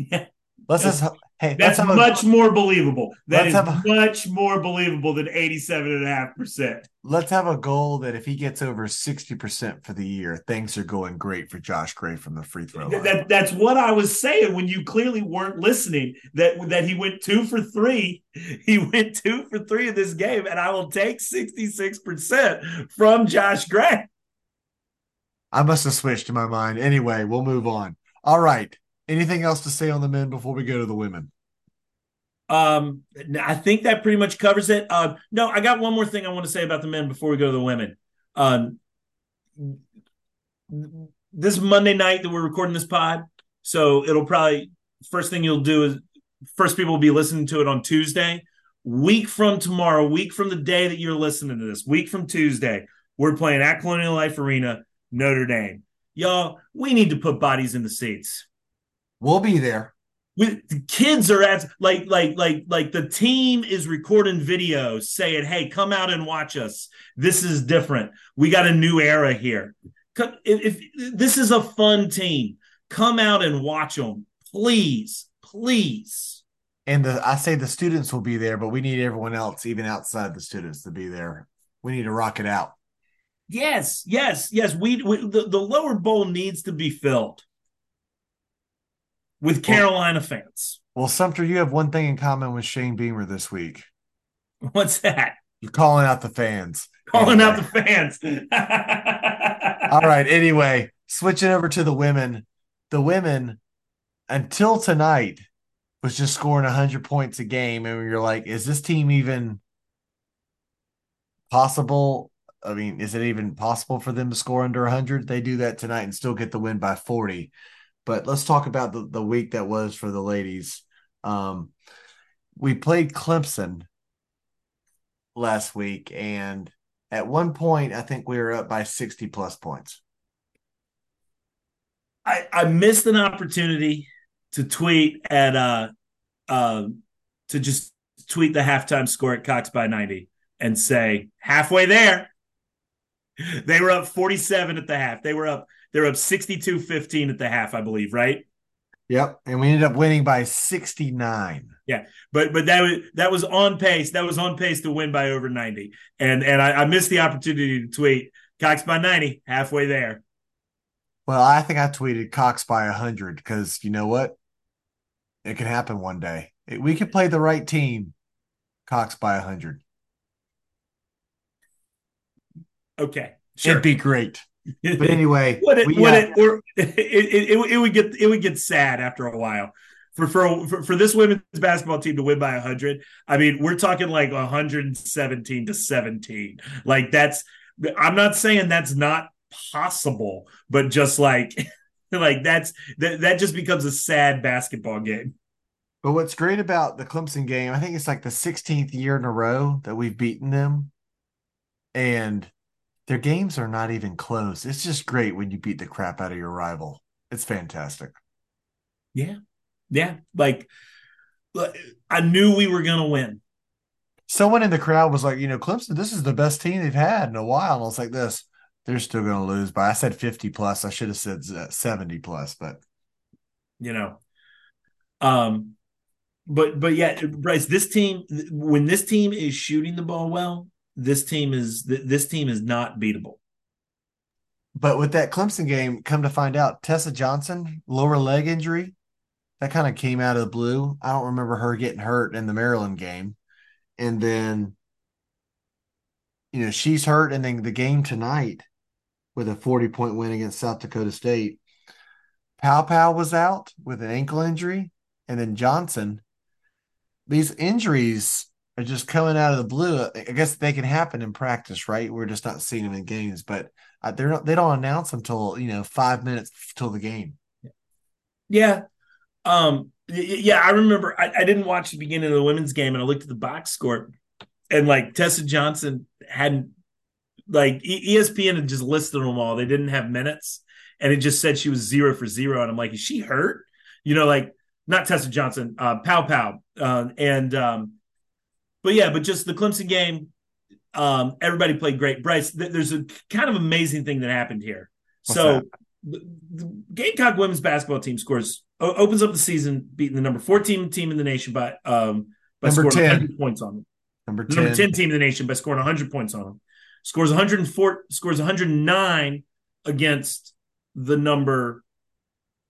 S1: Yeah,
S2: Let's just hey,
S1: that's much a, more believable. That is a, much more believable than 87.5%.
S2: Let's have a goal that if he gets over 60% for the year, things are going great for Josh Gray from the free throw line.
S1: That, that's what I was saying when you clearly weren't listening. That that he went two for three. He went two for three in this game, and I will take 66% from Josh Gray.
S2: I must have switched in my mind. Anyway, we'll move on. All right. Anything else to say on the men before we go to the women?
S1: Um, I think that pretty much covers it. Uh, no, I got one more thing I want to say about the men before we go to the women. Um, this Monday night that we're recording this pod, so it'll probably first thing you'll do is first people will be listening to it on Tuesday. Week from tomorrow, week from the day that you're listening to this, week from Tuesday, we're playing at Colonial Life Arena, Notre Dame. Y'all, we need to put bodies in the seats.
S2: We'll be there.
S1: We, kids are at like like like like the team is recording videos saying, "Hey, come out and watch us. This is different. We got a new era here. If, if this is a fun team, come out and watch them, please, please."
S2: And the, I say the students will be there, but we need everyone else, even outside the students, to be there. We need to rock it out.
S1: Yes, yes, yes. We, we the, the lower bowl needs to be filled with Carolina well, fans.
S2: Well, Sumter, you have one thing in common with Shane Beamer this week.
S1: What's that?
S2: You're calling out the fans.
S1: Calling anyway. out the fans.
S2: All right. Anyway, switching over to the women. The women, until tonight, was just scoring 100 points a game. And you're like, is this team even possible? I mean, is it even possible for them to score under 100? They do that tonight and still get the win by 40. But let's talk about the, the week that was for the ladies. Um, we played Clemson last week, and at one point, I think we were up by 60 plus points.
S1: I, I missed an opportunity to tweet at uh uh to just tweet the halftime score at Cocks by 90 and say halfway there. They were up 47 at the half. They were up they're up 62 15 at the half, I believe, right?
S2: Yep. And we ended up winning by 69.
S1: Yeah. But but that was that was on pace. That was on pace to win by over 90. And and I, I missed the opportunity to tweet Cocks by 90, halfway there.
S2: Well, I think I tweeted Cocks by 100 because you know what? It can happen one day. We could play the right team, Cocks by 100.
S1: Okay.
S2: Sure. It'd be great. But anyway,
S1: would it, would uh, it, or it, it, it, would get it would get sad after a while. For, for for this women's basketball team to win by 100 i mean we're talking like 117 to 17 like that's i'm not saying that's not possible but just like like that's that, that just becomes a sad basketball game.
S2: But what's great about the clemson game i think it's like the 16th year in a row that we've beaten them. And their games are not even close. It's just great when you beat the crap out of your rival. It's fantastic.
S1: Yeah. Yeah. Like I knew we were going to win.
S2: Someone in the crowd was like, you know, Clemson, this is the best team they've had in a while. And I was like, this, they're still going to lose. But I said 50 plus. I should have said 70 plus, but
S1: you know, um, but but yeah, Bryce, this team when this team is shooting the ball well, this team is this team is not beatable.
S2: But with that Clemson game, come to find out, Tessa Johnson lower leg injury, that kind of came out of the blue. I don't remember her getting hurt in the Maryland game, and then you know she's hurt, and then the game tonight with a forty point win against South Dakota State. Paopao was out with an ankle injury, and then Johnson these injuries are just coming out of the blue. I guess they can happen in practice, right? We're just not seeing them in games, but uh, they're not, they don't announce them until you know five minutes till the game.
S1: Yeah, um, yeah. I remember I, I didn't watch the beginning of the women's game, and I looked at the box score, and like Tessa Johnson hadn't like ESPN had just listed them all. They didn't have minutes, and it just said she was zero for zero, and I'm like, is she hurt? You know, like not Tessa Johnson, uh, Pow, uh, and um, but yeah, but just the Clemson game, um, everybody played great. Bryce, th- there's a kind of amazing thing that happened here. What's so the, the, Gamecock women's basketball team scores o- opens up the season beating the number 14 team in the nation by um by number scoring 10. 100 points on them.
S2: Number 10.
S1: number 10 team in the nation by scoring 100 points on them. Scores 104 scores 109 against the number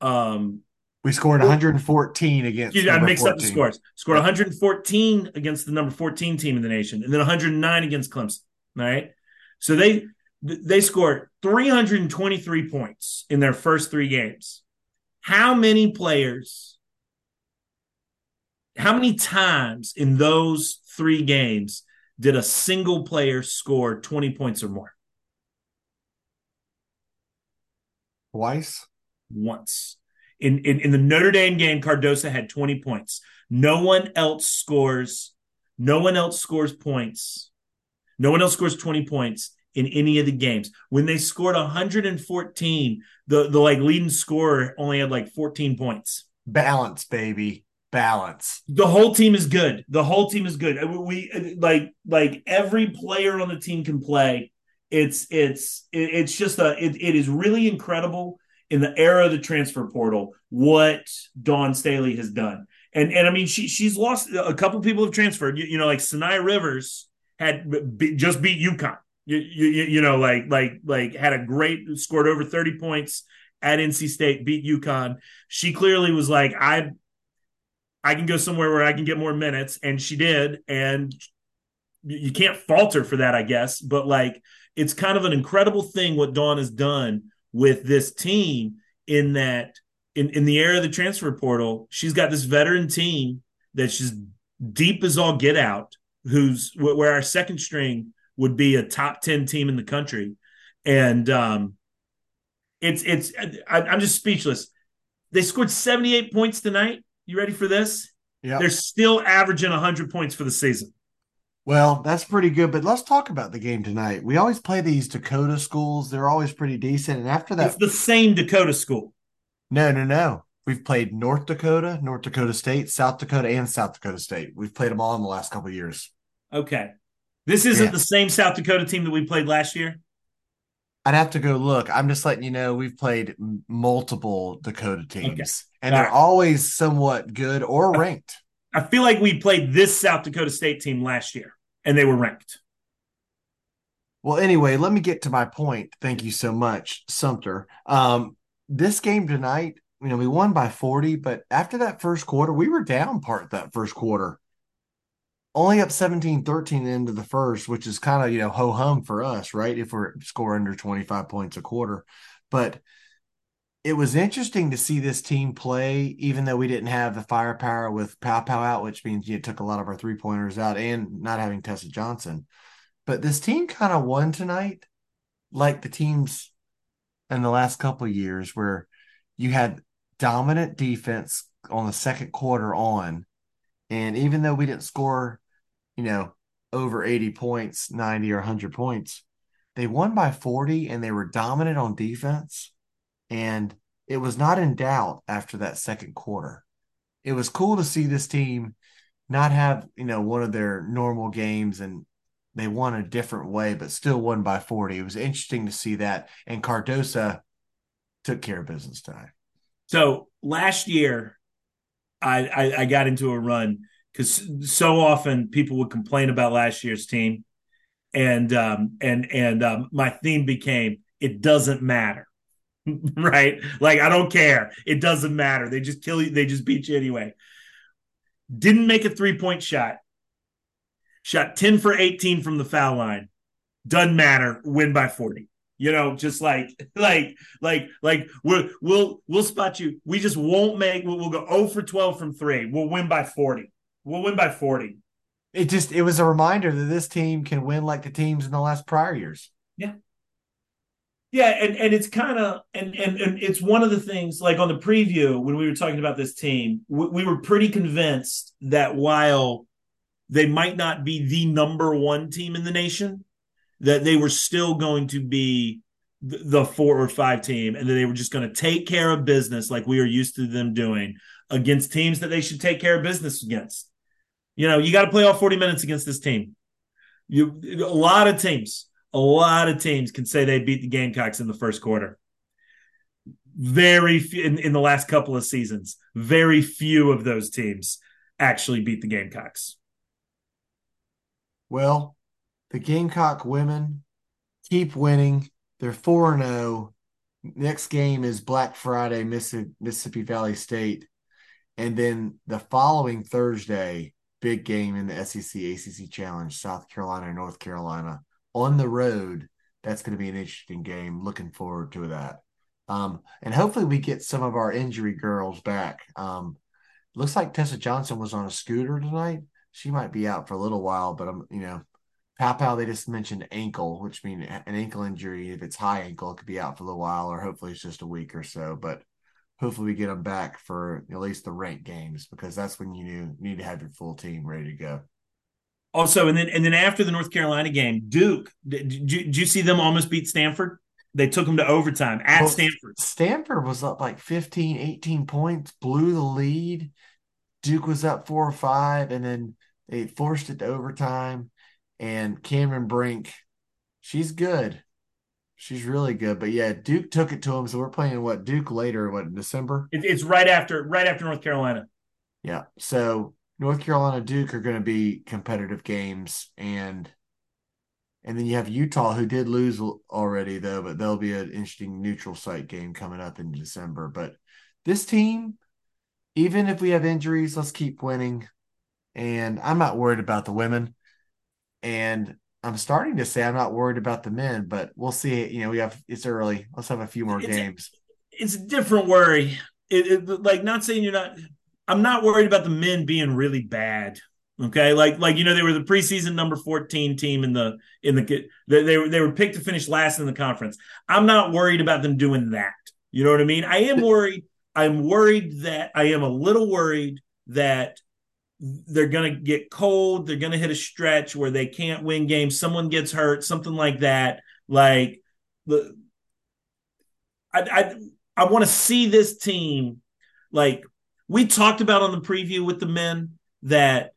S1: um
S2: we scored 114 against.
S1: Excuse I mixed 14. up the scores. Scored 114 against the number 14 team in the nation, and then 109 against Clemson. All right, so they they scored 323 points in their first three games. How many players? How many times in those three games did a single player score 20 points or more?
S2: Twice.
S1: Once. In, in, in the Notre Dame game, Cardoso had 20 points. No one else scores. No one else scores points. No one else scores 20 points in any of the games. When they scored 114, the, the like leading scorer only had like 14 points.
S2: Balance, baby. Balance.
S1: The whole team is good. The whole team is good. We like like every player on the team can play. It's it's it's just a it, it is really incredible in the era of the transfer portal what Dawn Staley has done. And and I mean she she's lost a couple people have transferred. You, you know, like Saniya Rivers had be, just beat UConn. You, you, you know, like like like had a great scored over 30 points at NC State, beat UConn. She clearly was like, I I can go somewhere where I can get more minutes, and she did. And you can't falter for that, I guess. But like, it's kind of an incredible thing what Dawn has done with this team in that in, in the era of the transfer portal, she's got this veteran team that's just deep as all get out, who's where our second string would be a top 10 team in the country. And um, it's, it's, I, I'm just speechless. They scored 78 points tonight. You ready for this?
S2: Yeah.
S1: They're still averaging 100 points for the season.
S2: Well, that's pretty good. But let's talk about the game tonight. We always play these Dakota schools. They're always pretty decent. And after that,
S1: it's the same Dakota school.
S2: No, no, no. We've played North Dakota, North Dakota State, South Dakota, and South Dakota State. We've played them all in the last couple years.
S1: Okay. This isn't yeah. the same South Dakota team that we played last year.
S2: I'd have to go look. I'm just letting you know we've played multiple Dakota teams, okay. and all they're right. always somewhat good or ranked.
S1: I feel like we played this South Dakota State team last year and they were ranked.
S2: Well, anyway, let me get to my point. Thank you so much, Sumter. Um, this game tonight, you know, we won by 40, but after that first quarter, we were down part that first quarter. Only up 17 13 into the first, which is kind of, you know, ho hum for us, right? If we're score under 25 points a quarter. But it was interesting to see this team play, even though we didn't have the firepower with Paopao out, which means it took a lot of our three pointers out and not having Tessa Johnson. But this team kind of won tonight, like the teams in the last couple years, where you had dominant defense on the second quarter on. And even though we didn't score, you know, over 80 points, 90 or 100 points, they won by 40 and they were dominant on defense and it was not in doubt after that second quarter. It was cool to see this team not have, you know, one of their normal games and they won a different way, but still won by 40. It was interesting to see that. And Cardoso took care of business tonight.
S1: So last year, I, I, I got into a run because so often people would complain about last year's team, and um, and and um, my theme became it doesn't matter, right? Like I don't care, it doesn't matter. They just kill you. They just beat you anyway. Didn't make a three point shot. Shot ten for eighteen from the foul line. Doesn't matter. Win by forty. You know, just like like like like we'll we'll we'll spot you. We just won't make. We'll, we'll go zero for twelve from three. We'll win by forty. We'll win by forty.
S2: It just it was a reminder that this team can win like the teams in the last prior years.
S1: Yeah. Yeah, and, and it's kind of and, and and it's one of the things like on the preview when we were talking about this team, we, we were pretty convinced that while they might not be the number one team in the nation, that they were still going to be the four or five team and that they were just going to take care of business like we are used to them doing against teams that they should take care of business against. You know, you got to play all 40 minutes against this team. You a lot of teams, a lot of teams can say they beat the Gamecocks in the first quarter. Very few in, in the last couple of seasons, very few of those teams actually beat the Gamecocks.
S2: Well, the Gamecock women keep winning. They're 4 0. Next game is Black Friday, Mississippi Valley State. And then the following Thursday, big game in the SEC ACC Challenge, South Carolina, North Carolina on the road. That's going to be an interesting game. Looking forward to that. Um, and hopefully we get some of our injury girls back. Um, looks like Tessa Johnson was on a scooter tonight. She might be out for a little while, but I'm, you know, Pow they just mentioned ankle, which means an ankle injury. If it's high ankle, it could be out for a little while, or hopefully it's just a week or so. But hopefully we get them back for at least the ranked games because that's when you need to have your full team ready to go.
S1: Also, and then and then after the North Carolina game, Duke, did, did, you, did you see them almost beat Stanford? They took them to overtime at well, Stanford.
S2: Stanford was up like 15, 18 points, blew the lead. Duke was up four or five, and then they forced it to overtime and Cameron Brink, she's good. She's really good. But yeah, Duke took it to him. So we're playing what Duke later, what December?
S1: It, it's right after right after North Carolina.
S2: Yeah. So North Carolina Duke are going to be competitive games and and then you have Utah who did lose already though, but there'll be an interesting neutral site game coming up in December. But this team, even if we have injuries, let's keep winning. And I'm not worried about the women. And I'm starting to say I'm not worried about the men, but we'll see. You know, we have it's early. Let's have a few more
S1: it's
S2: games.
S1: A, it's a different worry. It, it, like not saying you're not. I'm not worried about the men being really bad. Okay, like like you know they were the preseason number 14 team in the in the they, they were they were picked to finish last in the conference. I'm not worried about them doing that. You know what I mean? I am worried. I'm worried that I am a little worried that they're going to get cold. They're going to hit a stretch where they can't win games. Someone gets hurt, something like that. Like the, I, I, I want to see this team. Like we talked about on the preview with the men that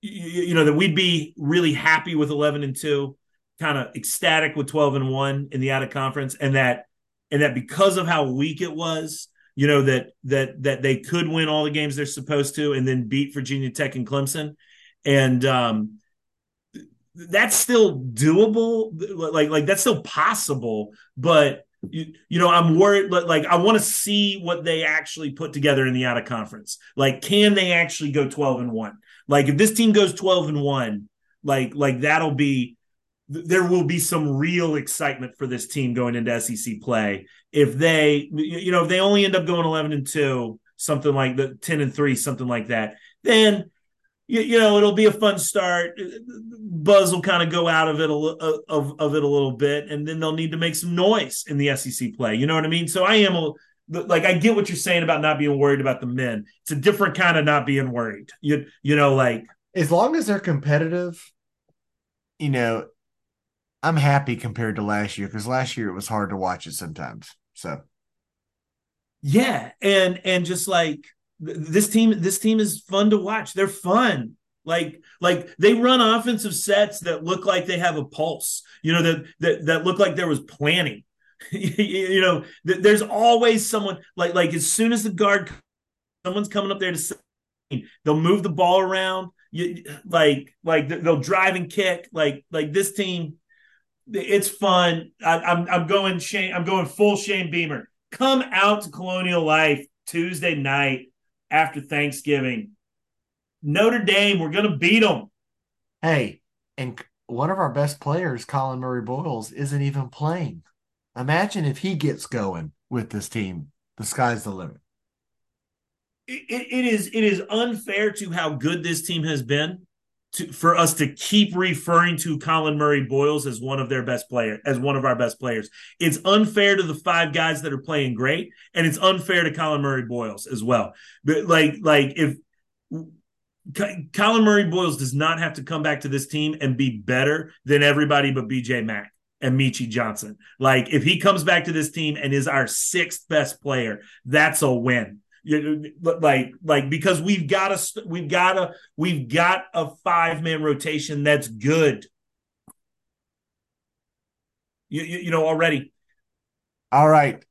S1: you, know that we'd be really happy with 11 and 2 kind of ecstatic with 12 and 1 in the out of conference and that and that because of how weak it was you know that that that they could win all the games they're supposed to and then beat Virginia Tech and Clemson. And um that's still doable like like that's still possible but you, you know i'm worried like i want to see what they actually put together in the out of conference like can they actually go 12 and 1 like if this team goes 12 and 1 like like that'll be there will be some real excitement for this team going into SEC play. If they, you know, if they only end up going 11 and 2, something like the 10 and 3, something like that, then, you, you know, it'll be a fun start. Buzz will kind of go out of it, a, uh, of, of it a little bit, and then they'll need to make some noise in the SEC play. You know what I mean? So I am a, like I get what you're saying about not being worried about the men. It's a different kind of not being worried. You you know, like
S2: as long as they're competitive, you know, I'm happy compared to last year because last year it was hard to watch it sometimes. So
S1: yeah, and and just like this team this team is fun to watch. They're fun. Like like they run offensive sets that look like they have a pulse. You know that that that look like there was planning. you know, there's always someone like like as soon as the guard someone's coming up there to they'll move the ball around. You, like like they'll drive and kick. Like like this team, it's fun. I, I'm I'm going Shane. I'm going full Shane Beamer. Come out to Colonial Life Tuesday night after Thanksgiving. Notre Dame, we're going to beat them.
S2: Hey, and one of our best players, Collin Murray-Boyles, isn't even playing. Imagine if he gets going with this team. The sky's the limit.
S1: It, it is it is unfair to how good this team has been to, for us to keep referring to Collin Murray-Boyles as one of their best player, as one of our best players. It's unfair to the five guys that are playing great, and it's unfair to Collin Murray-Boyles as well. But like, like if Collin Murray-Boyles does not have to come back to this team and be better than everybody but BJ Mack and Meechie Johnson. Like if he comes back to this team and is our sixth best player, that's a win like like because we've got a we've got a we've got a five man rotation that's good. You, you, you know already.
S2: All right.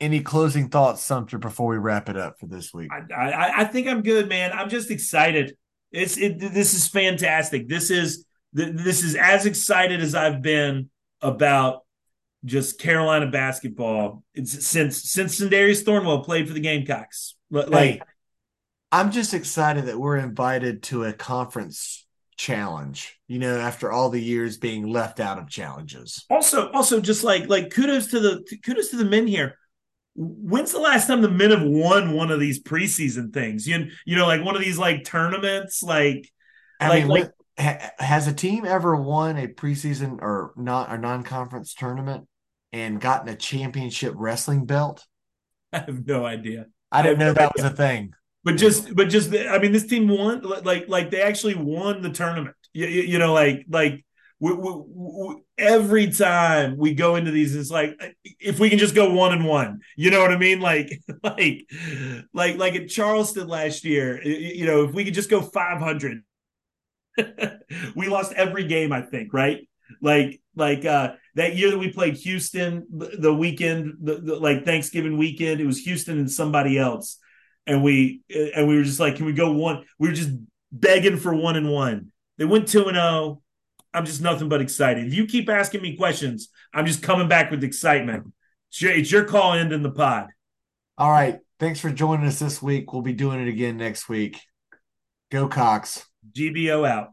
S2: Any closing thoughts, Sumter, before we wrap it up for this week?
S1: I, I, I think I'm good, man. I'm just excited. It's it, this is fantastic. This is this is as excited as I've been about just Carolina basketball it's since since Sindarius Thornwell played for the Gamecocks. Like hey,
S2: I'm just excited that we're invited to a conference challenge. You know, after all the years being left out of challenges.
S1: Also, also just like like kudos to the kudos to the men here. When's the last time the men have won one of these preseason things? You you know, like one of these like tournaments, like
S2: I like, mean, like has a team ever won a preseason or not a non-conference tournament and gotten a championship wrestling belt?
S1: I have no idea.
S2: I didn't know that was a thing.
S1: But just, but just, I mean, this team won. Like, like they actually won the tournament. You, you know, like, like we, we, we, every time we go into these, it's like if we can just go one and one. You know what I mean? Like, like, like, like at Charleston last year. You know, if we could just go five hundred, we lost every game. I think, right? Like, like uh that year that we played Houston, the, weekend, the, the, like Thanksgiving weekend, it was Houston and somebody else, and we and we were just like, can we go one? We were just begging for one and one. They went two and zero. Oh. I'm just nothing but excited. If you keep asking me questions, I'm just coming back with excitement. It's your, it's your call end in the pod.
S2: All right. Thanks for joining us this week. We'll be doing it again next week. Go Cocks.
S1: GBO out.